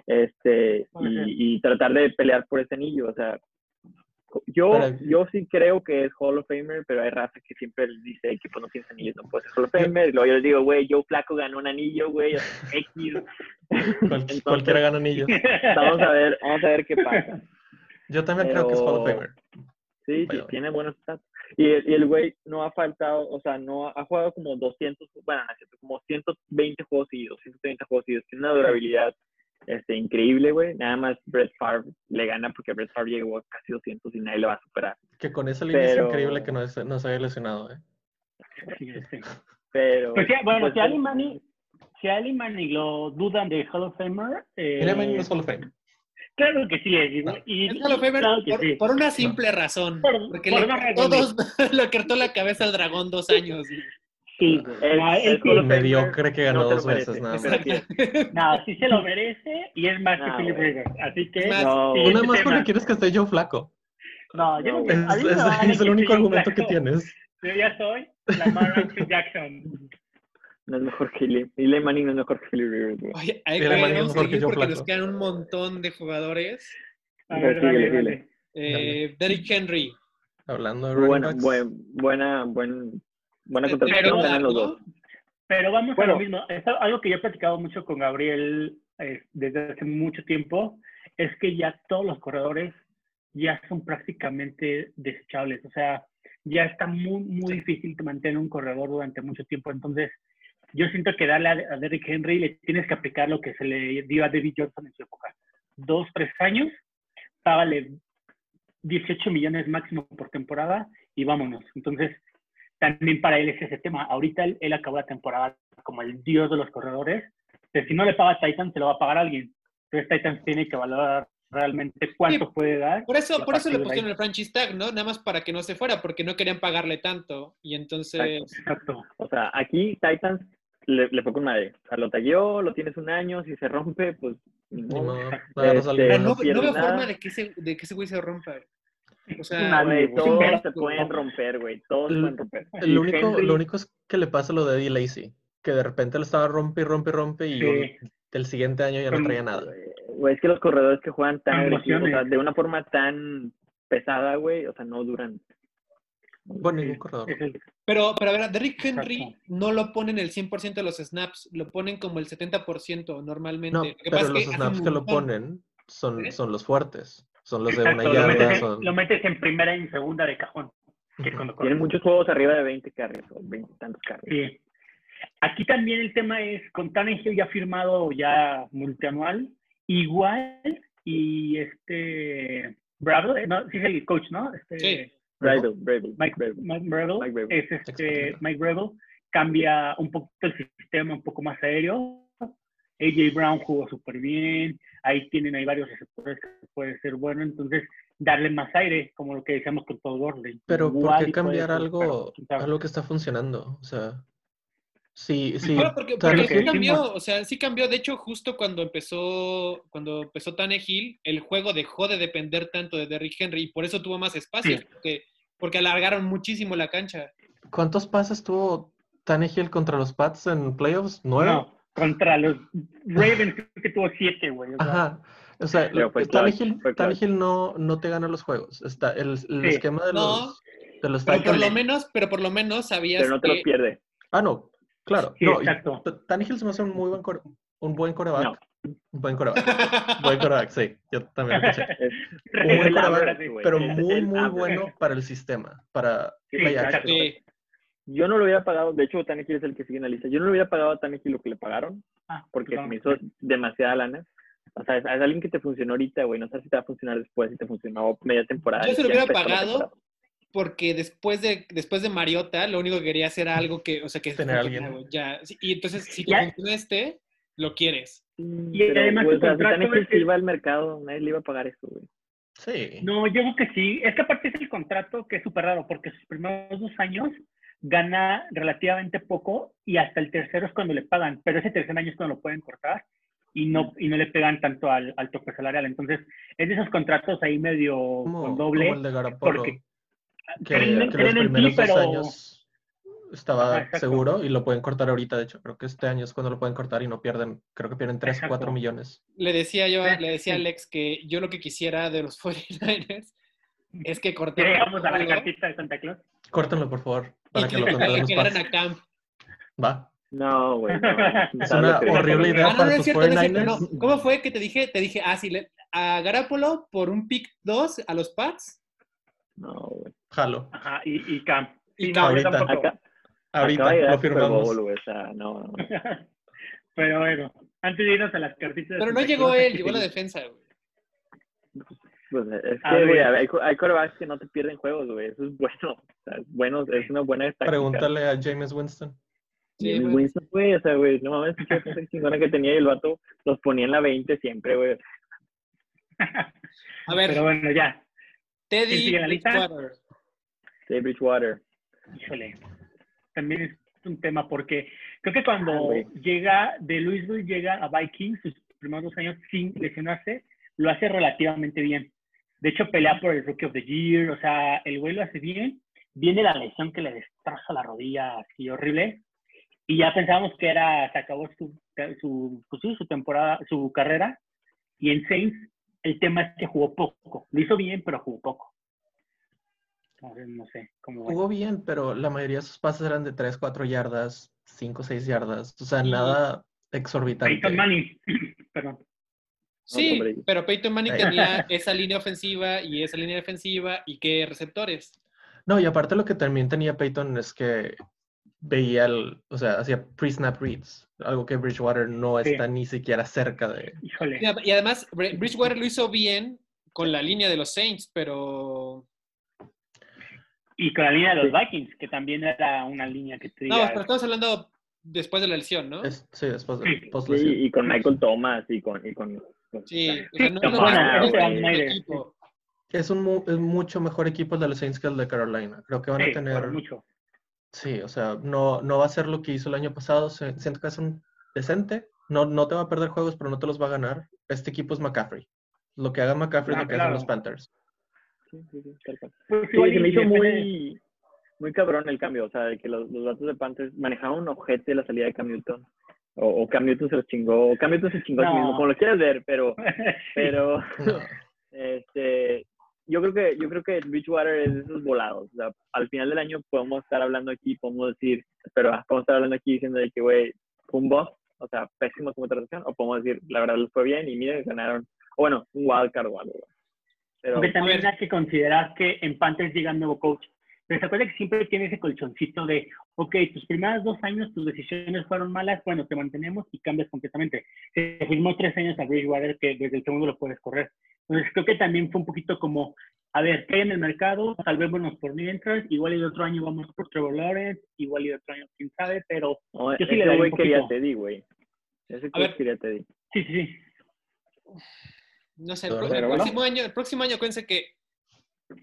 este, y, y tratar de pelear por ese anillo. O sea, yo, yo sí creo que es Hall of Famer, pero hay raza que siempre les dice que pues no tienes anillos, no puedes ser Hall of Famer. Y luego yo les digo, güey, Joe Flaco ganó un anillo, güey, *laughs* X. Entonces, cualquiera gana anillos. *laughs* Vamos a ver, vamos a ver qué pasa. Yo también creo que es Hall of Famer. Sí, sí, tiene buenos stats. Y el, y el güey no ha faltado, o sea, no ha, ha jugado como 200, bueno, no como 120 juegos seguidos, 130 juegos seguidos. Tiene una durabilidad este, increíble, güey. Nada más Brett Favre le gana porque Brett Favre llegó a casi 200 y nadie le va a superar. Que con esa línea Pero- es increíble que no, se- no se haya lesionado. ¿eh? Sí, sí. Pero. Pues bueno, pues, si Ali Manning, si Ali Manning lo dudan de Hall of Famer, eh, Manning no es Hall of Fame. claro que sí, les digo. No. Y, Es Hall of Famer claro por, sí. por una simple razón. Por- porque por le, una cortó razón. dos- *laughs* le cortó la cabeza al dragón dos años. Sí. El- No, él el sí- Hall of Mediocre que ganó no dos veces, nada más. sí. *laughs* no, sí se lo merece y es más No, que Philip. Rivers. Así que. Más, No. Una más tema- porque quieres que esté yo flaco. No, yo no, No, Es, es- es el que único argumento que flaco. tienes. Yo ya soy Lamar Jackson Jackson. No es mejor que Eli. Eli Manning no es mejor que Philip Rivers. Oye, hay que que Joe porque nos Flacco. quedan un montón de jugadores. A ver, dale, síguele. dale. Eh, Derrick Henry. Hablando de buena, buen, buena, buen, buena Pero- contratación, ganan los dos. Pero vamos Bueno. a lo mismo. Es algo que yo he platicado mucho con Gabriel eh, desde hace mucho tiempo, es que ya todos los corredores ya son prácticamente desechables. O sea, ya está muy, muy difícil mantener un corredor durante mucho tiempo. Entonces, yo siento que darle a, a Derrick Henry le tienes que aplicar lo que se le dio a David Johnson en su época. Dos, tres años, págale 18 millones máximo por temporada y vámonos. Entonces, también para él es ese tema. Ahorita él, él acabó la temporada como el dios de los corredores. Pero si no le paga a Titans, se lo va a pagar alguien. Entonces Titans tiene que valorar realmente cuánto Sí, puede dar. Por eso, a por eso le pusieron el franchise tag, ¿no? Nada más para que no se fuera, porque no querían pagarle tanto. Y entonces. Exacto. O sea, aquí Titans le, le fue con madre. O sea, lo tagueó, lo tienes un año, si se rompe, pues Este, agarras al Pero león. no, no veo nada. forma de que, ese, de que ese güey se rompa. O sea, Güey, todos se pueden romper, güey. Todos se pueden romper. Lo único, Henry- lo único es que le pasa lo de Eddie Lacy, que de repente lo estaba rompe y rompe y rompe y Sí. el siguiente año ya no traía nada. Güey, es que los corredores que juegan tan agresivos, o sea, de una forma tan pesada, güey, o sea, no duran. Bueno, ningún corredor. pero, pero a ver, a Derrick Henry Exacto. no lo ponen el 100% de los snaps, lo ponen como el 70% normalmente. No, Lo que pero pasa es los que snaps que lo ponen son, ¿Eh? son los fuertes. Son los de una lo, yarda. metes en, son- lo metes en primera y en segunda de cajón. que Ujú. cuando Tienen muchos juegos arriba de 20 carries o 20 y tantos carries. Sí. Aquí también el tema es, con Tannehill ya firmado ya multianual, igual, y este, Bravo, eh, no, sí es el coach, ¿no? Este, Sí. Bravo, Bravo, Mike, Bravo. Mike Breville. es este. Mike Breville, cambia un poquito el sistema, un poco más aéreo. AJ Brown jugó súper bien, ahí tienen ahí varios receptores que puede ser bueno, entonces darle más aire, como lo que decíamos con Todd Gurley. Pero ¿por qué cambiar ser, algo, algo que está funcionando? O sea, sí, sí. Bueno, porque, sí cambió, o sea, sí cambió. De hecho, justo cuando empezó, cuando empezó Tannehill, el juego dejó de depender tanto de Derrick Henry y por eso tuvo más espacio, Sí. porque, porque alargaron muchísimo la cancha. ¿Cuántos pases tuvo Tannehill contra los Pats en playoffs? ¿Nueve? No, contra los *laughs* Ravens creo que tuvo siete, güey. o sea, Ajá. O sea, Pero fue Tannehill, clutch, fue clutch. Tannehill no, no te gana los juegos. Está el, el Sí. esquema de No, los, de los Pero por lo menos, pero por lo menos sabías Pero no te que los pierde. Ah, no, claro. Sí, no, exacto. Tannehill se me hace un muy buen, core- un buen coreback. No. Un buen coreback. buen coreback, sí. Yo también lo escuché. *laughs* Es, Un buen coreback, pero muy, muy bueno para el sistema, para Sí, play action. Sí. Yo no lo hubiera pagado, de hecho Tannehill es el que sigue en la lista. Yo no le hubiera pagado a Tannehill lo que le pagaron, Ah, porque se me hizo demasiada lana. O sea, es, es alguien que te funcionó ahorita, güey. No sé si te va a funcionar después, si te funcionó media temporada. Yo se lo hubiera pagado. Porque después de, después de Mariota, lo único que quería hacer era algo que, o sea, que Tener alguien. Ya, y entonces, si te funciona este, lo quieres. Sí, Y además güey, su o sea, si contrato Tannehill es- se iba al mercado, nadie le iba a pagar eso, güey. Sí. No, yo creo que sí. Es que aparte es el contrato que es súper raro, porque sus primeros dos años gana relativamente poco y hasta el tercero es cuando le pagan, pero ese tercer año es cuando lo pueden cortar y no, y no le pegan tanto al, al tope salarial. Entonces, es de esos contratos ahí medio Como, con doble. como el de Garapolo, porque que, creen- que los creen en ti, primeros dos pero- años estaba Ajá, seguro y lo pueden cortar ahorita, de hecho. Creo que este año es cuando lo pueden cortar y no pierden, creo que pierden 3 o Exacto. 4 millones. Le decía yo, le decía a sí. Alex que yo lo que quisiera de los *laughs* 49ers es que *laughs* llegamos a la cartita de Santa Claus. Córtenlo, por favor, para que, lo los que a camp. Va. No, güey. No, *laughs* Es una horrible idea Ah, no, para no es cierto, no es cierto, 49ers. no. ¿Cómo fue que te dije? Te dije, ah, sí, le- a Garapolo por un pick 2 a los Pats. No, güey. Jalo. Ajá, y, y Camp. Y Camp. Ahorita. tampoco. Acá, Ahorita lo firmamos. Bowl, o sea, no, no. *laughs* Pero bueno, antes de irnos a las cartitas. de Pero no llegó él, llegó la defensa, güey. Pues es A que, güey, hay, hay quarterbacks que no te pierden juegos, güey. Eso es bueno. O sea, es bueno, es una buena táctica. Pregúntale a James Winston. James. Winston, güey, o sea, güey, no mames, qué chingona que tenía y el vato los ponía en la 20 siempre, güey. A ver, Pero bueno, ya. ¿Quién Teddy? Bridgewater. Dave Bridgewater. Híjole, también es un tema porque creo que cuando Ah, llega de Louisville, llega a Vikings, sus primeros dos años sin lesionarse, lo hace relativamente bien. De hecho, pelea por el Rookie of the Year, o sea, el güey lo hace bien. Viene la lesión que le destroza la rodilla así horrible. Y ya pensábamos que era, se acabó su, su, pues sí, su temporada, su carrera. Y en Saints, el tema es que jugó poco. Lo hizo bien, pero jugó poco. Entonces, no sé cómo. Jugó bien, pero la mayoría de sus pases eran de 3, 4 yardas, 5, 6 yardas. O sea, nada exorbitante. Peyton Manning, *clears throat* perdón. Sí, pero Peyton Manning tenía *laughs* esa línea ofensiva y esa línea defensiva y qué receptores. No, y aparte lo que también tenía Peyton es que veía el, o sea, hacía pre-snap reads, algo que Bridgewater no Sí. está ni siquiera cerca de. Híjole. Y ad- Y además, Br- Bridgewater lo hizo bien con la línea de los Saints, pero. Y con la línea de los Vikings, que también era una línea que te No, pero estamos hablando después de la lesión, ¿no? es- sí, después de Sí. y con Michael Thomas y con... Y con- Sí, no, equipo. Es un es mucho mejor equipo el de los Saints que el de Carolina. Creo que van sí, a tener. mucho. Sí, o sea, no, no va a ser lo que hizo el año pasado. Se- Siento que es un decente. No, no te va a perder juegos, pero no te los va a ganar. Este equipo es McCaffrey. Lo que haga McCaffrey Ah, es lo que claro. hacen los Panthers. Sí, sí. Pues Sí, se me hizo muy, muy cabrón el cambio, o sea, de que los, los datos de Panthers manejaban un ojete la salida de Cam Newton. O, o Cam Newton se los chingó, o Cam Newton se chingó a sí No. mismo, como lo quieras ver, pero, *laughs* pero, No. este, yo creo que, yo creo que Bridgewater es de esos volados, o sea, al final del año podemos estar hablando aquí, podemos decir, pero podemos estar hablando aquí diciendo de que, güey, fue un boss, o sea, pésimo como traducción, o podemos decir, la verdad les fue bien y miren, ganaron, o bueno, un wildcard o algo. Pero, Aunque también hay que considerar que en Panthers llega un nuevo coach. Pero se acuerda que siempre tiene ese colchoncito de, ok, tus primeros dos años tus decisiones fueron malas, bueno, te mantenemos y cambias completamente. Se firmó tres años a Bridgewater que desde el segundo lo puedes correr. Entonces creo que también fue un poquito como, a ver, ¿qué hay en el mercado? Salvémonos por mientras, igual y de otro año vamos por Trevor Lawrence, igual y de otro año quién sabe, pero no, yo sí le güey un poquito. Teddy, güey. Ese quería a Teddy. sí, sí, sí. No sé, el, pro- el próximo año, el próximo año, acuérdense que,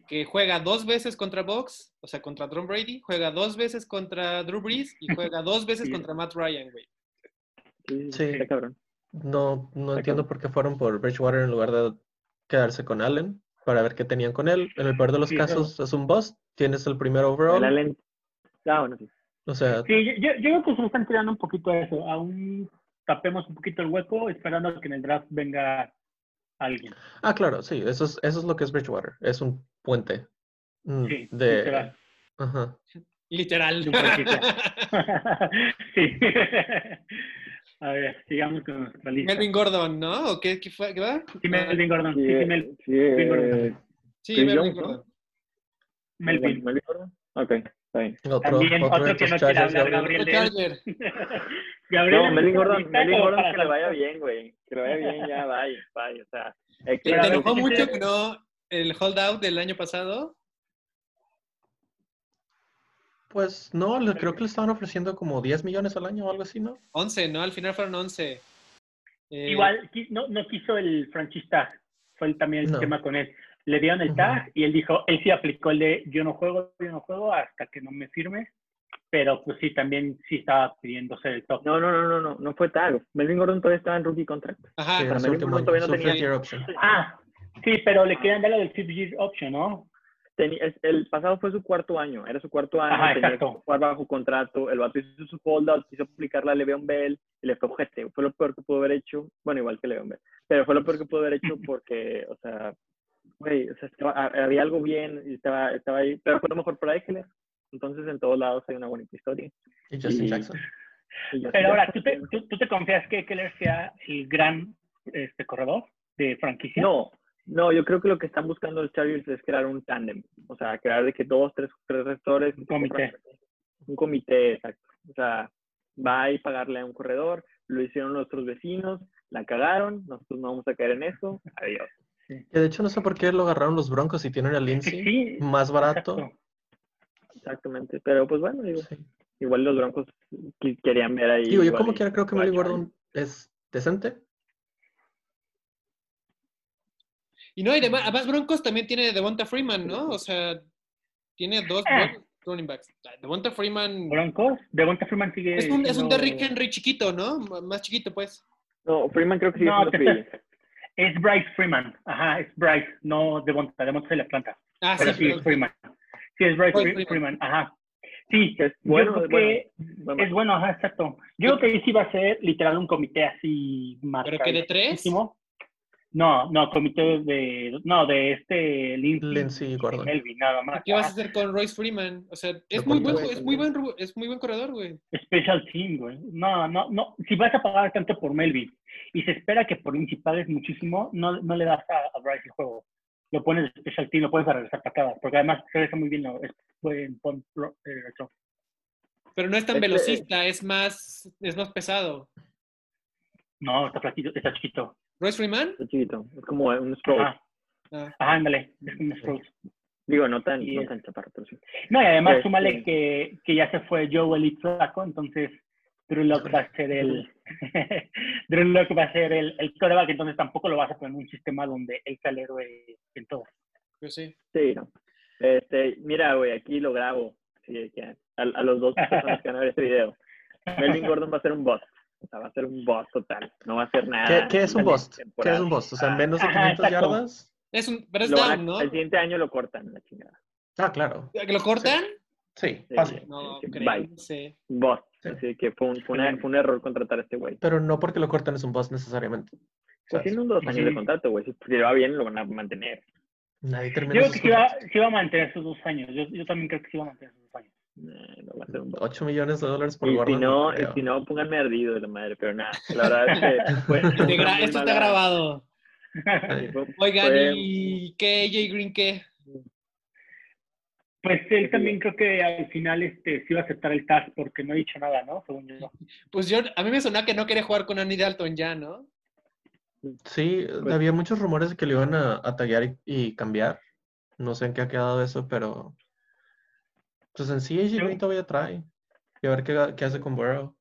que juega dos veces contra Box, o sea, contra Tom Brady, juega dos veces contra Drew Brees y juega *laughs* dos veces Sí. contra Matt Ryan, güey. Sí, Sí. está cabrón. No, no Está entiendo por qué fueron por Bridgewater en lugar de quedarse con Allen para ver qué tenían con él. En el peor de los Sí, casos es un bust. Tienes el primer overall. El Allen. Ah, bueno, sí. O sea, Sí, yo, yo, yo creo que se están tirando un poquito a eso. Aún tapemos un poquito el hueco esperando a que en el draft venga alguien. ah, claro, sí, eso es, eso es lo que es Bridgewater. Es un puente mm, Sí, de. literal. Ajá. Literal. Sí. *laughs* *laughs* a ver, sigamos con nuestra lista. Melvin Gordon, ¿no? ¿O qué, qué fue? ¿Qué va? Sí, Melvin Gordon. Sí, Sí, sí, Mel- sí, eh, Melvin Sí, Chris Melvin Jones, ¿no? Gordon. Melvin. Melvin Gordon. Ok, está bien. Otro, También otro otro de que no quiere hablar, Gabriel. Gabriel. *laughs* Gabriel. No, Melvin Gordon, ¿está Melvin Gordon que le vaya bien, güey. Que le vaya bien, ya, bye, bye. O sea, ¿Te, es que- te enojó sí, mucho sí. que no el holdout del año pasado? Pues no, le- creo que le estaban ofreciendo como 10 millones al año o algo así, ¿no? 11, ¿no? Al final fueron 11. Eh, Igual no, no quiso el franchise tag. Fue el- también el No. tema con él. Le dieron el tag y él dijo, él sí aplicó el de yo no juego, yo no juego hasta que no me firmes. Pero pues sí, también sí estaba pidiendo ser el top. No, no, no, no, no, no fue tag. Melvin Gordon todavía estaba en rookie contract. Ajá. Sí, su Melvin Gordon todavía no tenía-. Ah, sí, pero le querían dar lo del fifth year option, ¿no? Teni- el pasado fue su cuarto año, era su cuarto año, Ajá, tenía exacto. que jugar bajo contrato, el vato hizo su holdout, quiso aplicar la Le'Veon Bell y le fue ojete, fue lo peor que pudo haber hecho, bueno, igual que Le'Veon Bell, pero fue lo peor que pudo haber hecho porque, o sea, güey, o sea, estaba- ha- había algo bien y estaba, estaba ahí, pero fue lo mejor para Eckler, entonces en todos lados hay una bonita historia. Y Justin Y- Jackson. Y ya- Pero ahora, ¿tú te, tú, tú te confías que Keller sea el gran este, corredor de franquicia? No, no, yo creo que lo que están buscando los Chargers es crear un tándem, o sea, crear de que dos, tres, tres receptores. Un comité. Un comité, exacto. O sea, va a ir pagarle a un corredor, lo hicieron nuestros vecinos, la cagaron, nosotros no vamos a caer en eso, adiós. Que de hecho no sé por qué lo agarraron los Broncos y tienen a Lindsay *laughs* Sí, más barato. exacto. Exactamente, pero pues bueno, digo, Sí. igual los Broncos querían ver ahí. Digo, yo como y- quiera creo que Chargers. Gordon es decente. Y no, y además, además Broncos también tiene Devonta Freeman, ¿no? O sea, tiene dos Ah. buenos running backs. Devonta Freeman Broncos, Devonta Freeman sigue. es un, es un siendo- Derrick Henry chiquito, ¿no? M- Más chiquito, pues. No, Freeman creo que sigue No, te Es Bryce Freeman. Ajá, es Bryce, no Devonta. Devonta se le planta. Ah, Pero sí, sí, pero- es Freeman. Sí, es Bryce Bryce Fre- Freeman. Freeman. Ajá. Sí, es yo bueno, creo es que bueno. es bueno, ajá, exacto. Yo creo que ahí sí va a ser literal un comité así más. ¿Pero que de tres? No, no, comité de. No, de este Lindsay. Lindsay Gordon. Melvin, nada más. ¿Qué vas a Ajá. hacer con Royce Freeman? O sea, es muy buen, pones- es muy buen, es muy buen corredor, güey. Special team, güey. No, no, no. Si vas a pagar tanto por Melvin y se espera que por Lindsay pagues muchísimo, no, no le das a, a Bryce el juego. Lo pones de special team, lo puedes a regresar patadas, porque además se ve muy bien. Lo, es buen pon- ro- eh. Pero no es tan Este- velocista, es más, es más pesado. No, está flaquito, está chiquito. ¿Royce Freeman? Está chiquito, es como un stroke. Ajá, Ah. ajá, ándale. Es como un Sproles. Digo, no tan, Y no es- tan chaparro, pero sí. No, y además Este- súmale que, que ya se fue Joe Elite Flaco, entonces Drew Lock va a ser el *laughs* Drew Lock va a ser el, el quarterback, entonces tampoco lo vas a poner en un sistema donde él sea el héroe en todo. Pues sí. Sí, no. Este, mira, güey, aquí lo grabo. Sí, a, a los dos personas que van a ver este video. Melvin Gordon va a ser un boss. O sea, va a ser un boss total. No va a hacer nada. ¿Qué, qué es un bust? ¿Qué es un bust? O sea, menos de ajá, 500 exacto. yardas. Es un, pero es Lo a- ¿no? El siguiente año lo cortan, la chingada. Ah, claro. ¿Que lo cortan? Sí, Sí. fácil. No, Sí, creo. Sí. Así que fue un, fue, una- fue un error contratar a este güey. Pero no porque lo cortan es un bust necesariamente. Pues tiene unos dos años Sí. de contrato, güey. Si le va bien, lo van a mantener. nadie Yo termina creo sus que sí va, sí va a mantener esos dos años. Yo, yo también creo que sí va a mantener esos dos años. Eh, no va a ser un boss. 8 millones de dólares por Y si no, y si no, pónganme ardido de la madre, pero nada. La verdad es que *laughs* fue, esto está grabado. fue- *laughs* Oigan, fue- ¿y qué, AJ Green qué? Pues él también creo que al final este sí va a aceptar el tag porque no ha dicho nada, ¿no? Según yo. Pues yo, a mí me sonó que no quería jugar con Andy Dalton ya, ¿no? Sí, Pues- había muchos rumores de que lo iban a, a taggear y, y cambiar. No sé en qué ha quedado eso, pero. Pues en sí, AJ Green todavía trae. Y a ver qué, qué hace con Burrow.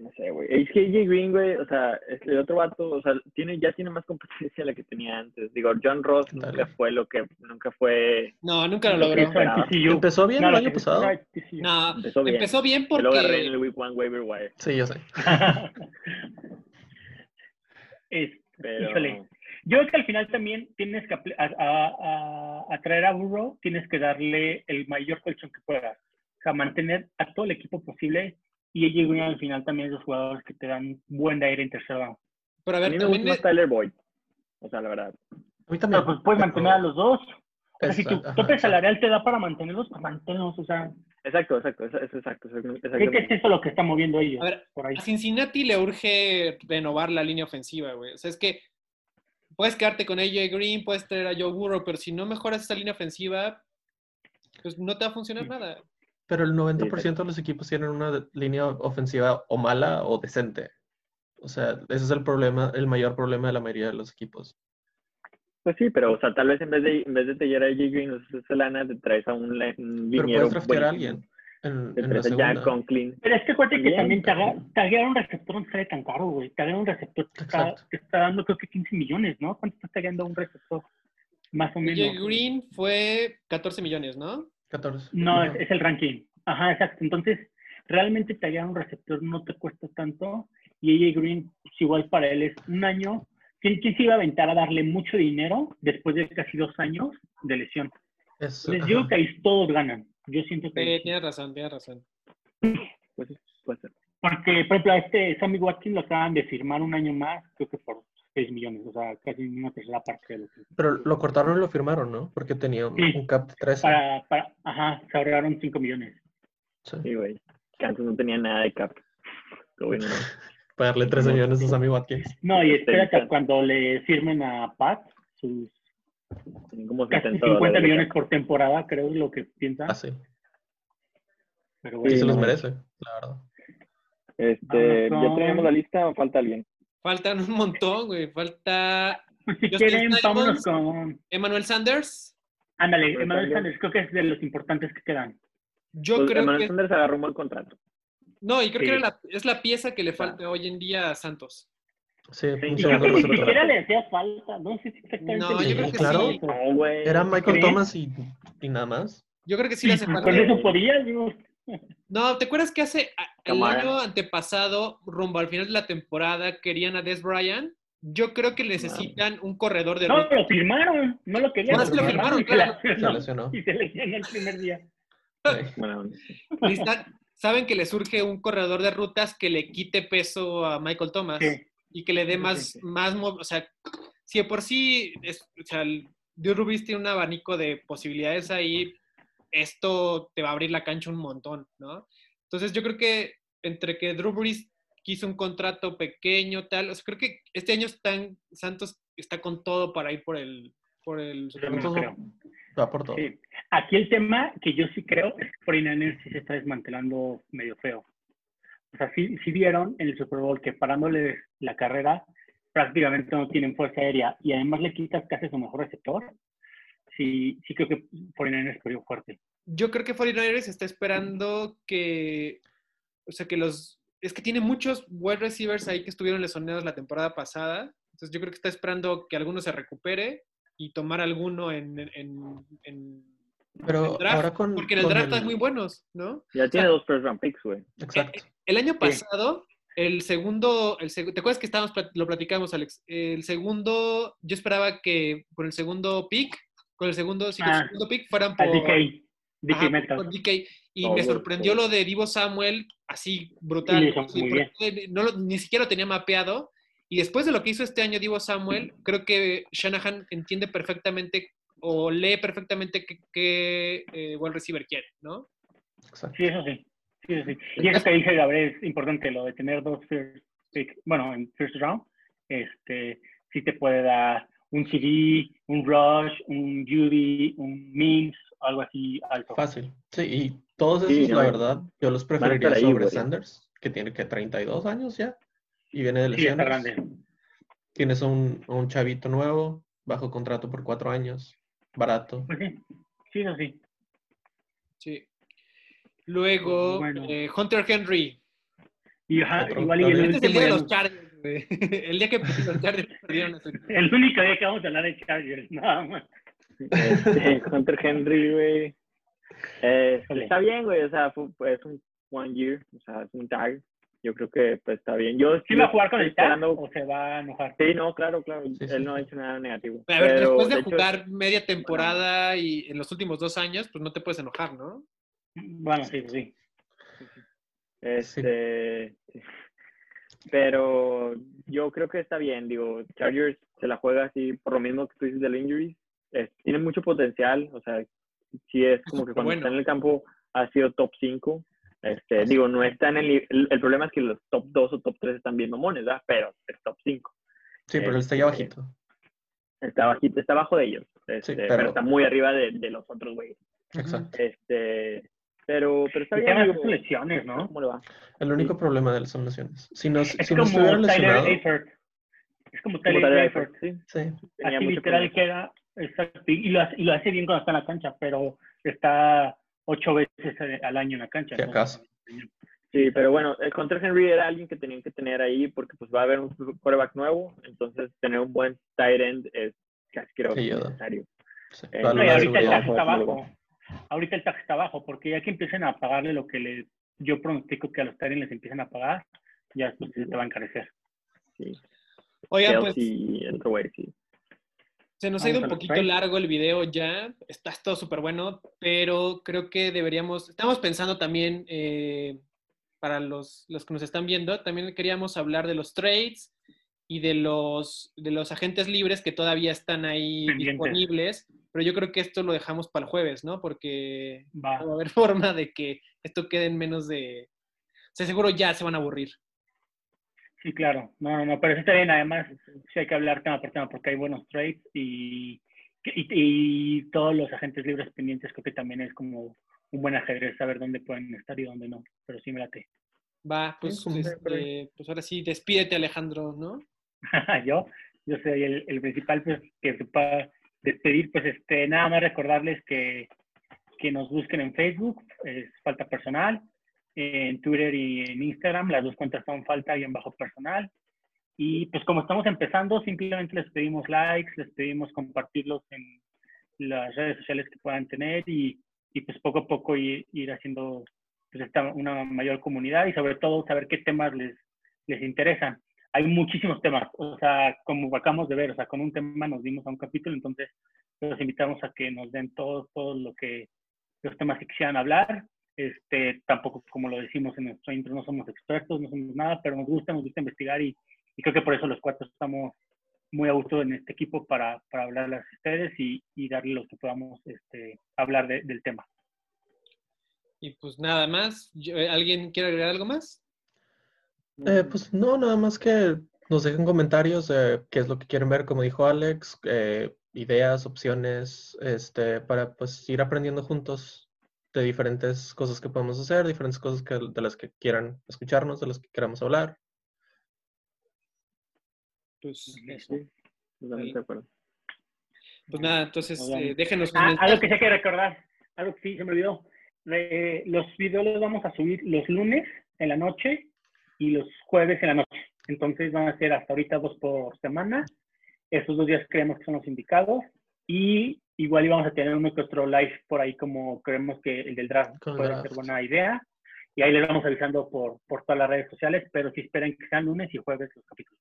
No sé, güey. Es que AJ Green, güey, o sea, es- el otro vato, o sea, tiene, ya tiene más competencia de la que tenía antes. Digo, John Ross nunca Dale. fue lo que, nunca fue, No, nunca lo Lo logró. Empezó bien No, el año pasado. no, empezó bien. empezó bien Yo lo agarré en el porque... Week One Waiver Wire. Sí, yo sé. *laughs* Es- Pero, Híjole. Yo creo que al final también tienes que apl- a, a- a- a a Burrow, tienes que darle el mayor colchón que puedas. sea, mantener a todo el equipo posible y AJ Green al final también es los jugadores que te dan buen aire en tercer down. Pero a A ver, mí me también gusta más Tyler Boyd. O sea, la verdad. A mí también. Pero pues puedes mantener a los dos. O sea, Es- si tu tope salarial te da para mantenerlos, pues manténlos. O sea, Exacto, exacto, eso, eso, exacto. creo que es exactamente. eso lo que está moviendo ellos. A ver, por ahí. a Cincinnati le urge renovar la línea ofensiva, güey. O sea, es que puedes quedarte con AJ Green, puedes traer a Joe Burrow, pero si no mejoras esa línea ofensiva, pues no te va a funcionar nada. Pero el 90% de los equipos tienen una línea ofensiva o mala o decente. O sea, ese es el problema, el mayor problema de la mayoría de los equipos. Pues sí, pero o sea, tal vez en vez de en vez de traer a AJ Green o sea, esa lana, te traes a un, un Pero puedes draftear a alguien en, en la traes a Jack segunda. Conklin. Pero es que acuérdate que también taguear, un receptor no sale tan caro, güey. Taguear un receptor te está, te está dando creo que 15 millones, ¿no? ¿Cuánto está tagueando un receptor? Más o menos. AJ Green fue 14 millones, ¿no? 14. No, es, es el ranking. Ajá, exacto. Entonces, realmente taguear un receptor no te cuesta tanto. Y AJ Green, pues igual para él es un año. ¿Quién, quién se iba a aventar a darle mucho dinero después de casi dos años de lesión? Es- Entonces, ajá. yo creo que ahí todos ganan. Yo siento que. Eh, tienes razón, tienes razón. Pues puede ser. Porque, por ejemplo, a este Sammy Watkins lo acaban de firmar un año más, creo que por 6 millones, o sea, casi una tercera parte de lo que. Pero lo cortaron y lo firmaron, ¿no? Porque tenía un, Sí. un cap de 13. Para, para, ajá, se ahorraron 5 millones. Sí. Sí, güey. Que antes no tenía nada de cap. Pero bueno, no. Pagarle 13 millones a Sammy Watkins. No, y Sí, espérate cuando le firmen a Pat sus como casi 70 50 dólares de millones por temporada, creo es lo que piensan. Ah, sí. Pero bueno, se los no. merece, la verdad. Este, ¿Ya tenemos la lista o falta alguien? Faltan un montón, güey. Falta pues si Justin quieren, Simons. vámonos con. Emmanuel Sanders. Ándale, Emmanuel Emmanuel Sanders. Creo que es de los importantes que quedan. Yo Pues, creo Emmanuel que. Sanders agarró un buen contrato. No, y creo Sí. que era la- es la pieza que le falta hoy en día a Santos. Sí, creo que ni siquiera le hacía falta, no sé si exactamente. No, yo creo que claro. sí. falta. No, güey. Era Michael ¿Crees? Thomas y, y nada más. Yo creo que sí le hace Con falta. eso podía, digo, *laughs* No, ¿te acuerdas que hace el año antepasado, rumbo al final de la temporada, querían a Des Bryant? Yo creo que necesitan un corredor de No, ruta. lo firmaron, no lo querían. Ahora sí lo firmaron, y se claro. Se lesionó. Y se lesionó el primer día. *laughs* Bueno, saben que le surge un corredor de rutas que le quite peso a Michael Thomas Sí. Y que le dé más, más, o sea, si de por sí, es, o sea, Drew Rubis tiene un abanico de posibilidades ahí, esto te va a abrir la cancha un montón, ¿no? Entonces yo creo que entre que Drew Brees quiso un contrato pequeño, tal, o sea, creo que este año están, Santos está con todo para ir por el, por el Yo también Entonces, creo. Va por todo. Sí. Aquí el tema que yo sí creo es que 49ers sí se está desmantelando medio feo. O sea, sí, sí vieron en el Super Bowl que parándoles la carrera prácticamente no tienen fuerza aérea y además le quitas casi su mejor receptor. Sí, sí creo que 49ers perdió fuerte. Yo creo que 49ers está esperando que, o sea, que los, es que tiene muchos wide receivers ahí que estuvieron lesionados la temporada pasada, entonces yo creo que está esperando que alguno se recupere y tomar alguno en, en, en- Pero el draft, ahora con. porque en el con draft hay muy buenos, ¿no? ya tiene dos first round picks, güey. Exacto. El año Sí. pasado, el segundo, el seg- ¿te acuerdas que estábamos, lo platicamos, Alex? El segundo, yo esperaba que con el segundo pick, con el segundo, sí, con el Ah. segundo pick fueran por... DK, DK Ajá, por DK. Y Oh, me sorprendió oh. lo de Divo Samuel, así brutal. Sí, no lo- ni siquiera lo tenía mapeado. Y después de lo que hizo este año Divo Samuel, creo que Shanahan entiende perfectamente o lee perfectamente qué, qué eh, wide receiver quiere, ¿no? exacto. Sí, eso sí. sí, eso sí. Y eso que dice Gabriel es importante, lo de tener dos first pick, bueno, en first round, este, sí te puede dar un CD, un Rush, un Judy, un Mims, algo así alto. Fácil. Sí, y todos esos, Sí, la no. verdad, yo los preferiría ahí, sobre güey. Sanders, que tiene que 32 años ya. Y viene de Sí, está lesiones. grande. Tienes un, un chavito nuevo, bajo contrato por cuatro años, barato. Pues sí, sí, eso sí. Sí. Luego, Bueno. eh, Hunter Henry. Y ajá, Otro, igual y el. Este es el día de los Chargers, güey. *laughs* El día que *laughs* los Chargers perdieron ese- el único día que vamos a hablar de Chargers, *laughs* nada más. Este, Hunter Henry, güey. Eh, está bien, güey. O sea, fue, fue- es un one year. O sea, es un tag. Yo creo que pues, está bien. Yo ¿Sí va a jugar con el esperando- o se va a enojar? Sí, no, claro, claro. Sí, Él no ha hecho nada negativo. A ver, Pero, después de, jugar media temporada y en los últimos dos años, pues no te puedes enojar, ¿no? Bueno, sí, sí. Este, Pero yo creo que está bien, digo, Chargers se la juega así, por lo mismo que tú dices del injury, tiene mucho potencial, o sea, sí es como que cuando está en el campo ha sido top 5. Este, digo, no está en el, el, problema es que los top 2 o top 3 están bien mamones, ¿verdad? Pero es top 5. Sí, pero él está ahí Este, bajito. Está bajito, está abajo de ellos, este, pero- pero... está muy arriba de, de los otros güeyes. Exacto. Este, pero, pero está El bien. lesiones, ¿no? ¿Cómo le va? El único problema de él son lesiones. Si no, Es si no como estuviera Tyler lesionado, Eifert. Es como Como Tyler Tyler Eifert. Eifert, sí, sí. tenía Así mucho literal problema. queda, exacto, y lo, hace, y lo hace bien cuando está en la cancha, pero está ocho veces al año en la cancha. Si entonces, acaso. Sí, pero bueno, el contra Henry era alguien que tenían que tener ahí porque pues va a haber un quarterback nuevo, entonces tener un buen tight end es casi creo necesario. sí. Eh, No, y ahorita el tax está Seguridad. bajo. Ahorita el tax está bajo, porque ya que empiecen a pagarle lo que le, yo pronostico que a los Tyrants les empiezan a pagar, ya se te va a encarecer. Sí. Oigan, pues Kelsey y el otro güey, sí. Se nos ha ido un poquito largo el video ya. Está todo súper bueno, pero creo que deberíamos. Estamos pensando también, eh, para los, los que nos están viendo, también queríamos hablar de los trades y de los, de los agentes libres que todavía están ahí disponibles. Pero yo creo que esto lo dejamos para el jueves, ¿no? Porque Va. no *laughs* va a haber forma de que esto quede en menos de. O sea, seguro ya se van a aburrir. Sí, claro. No, no, no, pero sí está bien. Además, sí hay que hablar tema por tema porque hay buenos trades y, y, y todos los agentes libres pendientes creo que también es como un buen ajedrez saber dónde pueden estar y dónde no. Pero sí me late. Va, pues, Sí, este, pues ahora sí, despídete, Alejandro, ¿no? *laughs* yo, yo soy el, el principal pues, que se pueda despedir. Pues este, nada más recordarles que, que nos busquen en Facebook, es Falta Personal, en Twitter y en Instagram, las dos cuentas son Falta y en Bajo Personal. Y pues como estamos empezando, simplemente les pedimos likes, les pedimos compartirlos en las redes sociales que puedan tener y, y pues poco a poco ir, ir haciendo pues esta, una mayor comunidad y sobre todo saber qué temas les, les interesan hay muchísimos temas, o sea, como acabamos de ver, o sea, con un tema nos dimos a un capítulo, entonces los invitamos a que nos den todo, todo lo que, los temas que quisieran hablar. Este, tampoco, como lo decimos en nuestro intro, no somos expertos, no somos nada, pero nos gusta, nos gusta investigar y, y creo que por eso los cuatro estamos muy a gusto en este equipo para, para hablarles a ustedes y, y darles lo que podamos este, hablar de- del tema. Y pues nada más. Yo- ¿Alguien quiere agregar algo más? Eh, pues no, nada más que nos dejen comentarios de qué es lo que quieren ver, como dijo Alex, eh, ideas, opciones, este, para pues ir aprendiendo juntos de diferentes cosas que podemos hacer, diferentes cosas que, de las que quieran escucharnos, de las que queramos hablar. Pues eso. Sí, totalmente acuerdo. Pues nada, entonces eh, déjenos Ah, algo que sí hay que recordar, algo que sí se me olvidó. Eh, los videos los vamos a subir los lunes en la noche y los jueves en la noche. Entonces van a ser hasta ahorita dos por semana. Esos dos días creemos que son los indicados. Y igual íbamos a tener uno que otro live por ahí como creemos que el del draft Con puede draft. ser buena idea. Y ahí les vamos avisando por, por todas las redes sociales, pero sí esperen que sean lunes y jueves los capítulos.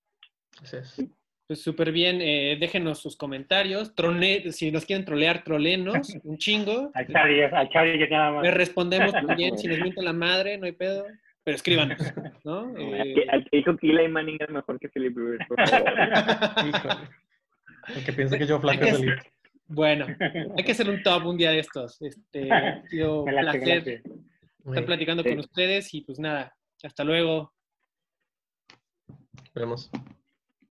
Así es. Pues súper bien, eh, déjenos sus comentarios. Trone, si nos quieren trolear, trolenos, *laughs* un chingo. Al Charlie, al Charlie ya nada más. Les respondemos también, si nos *laughs* mienten la madre, no hay pedo. Pero escríbanos, ¿no? *laughs* Al Eh, que, al que dijo que Eli Manning es mejor que Philip Rivers, por favor. Que piensa que yo flaco que es. Bueno, *laughs* hay que hacer un top un día de estos. Este, ha *laughs* sido un placer late. Estar platicando Sí. con ustedes y pues nada, hasta luego. Vemos.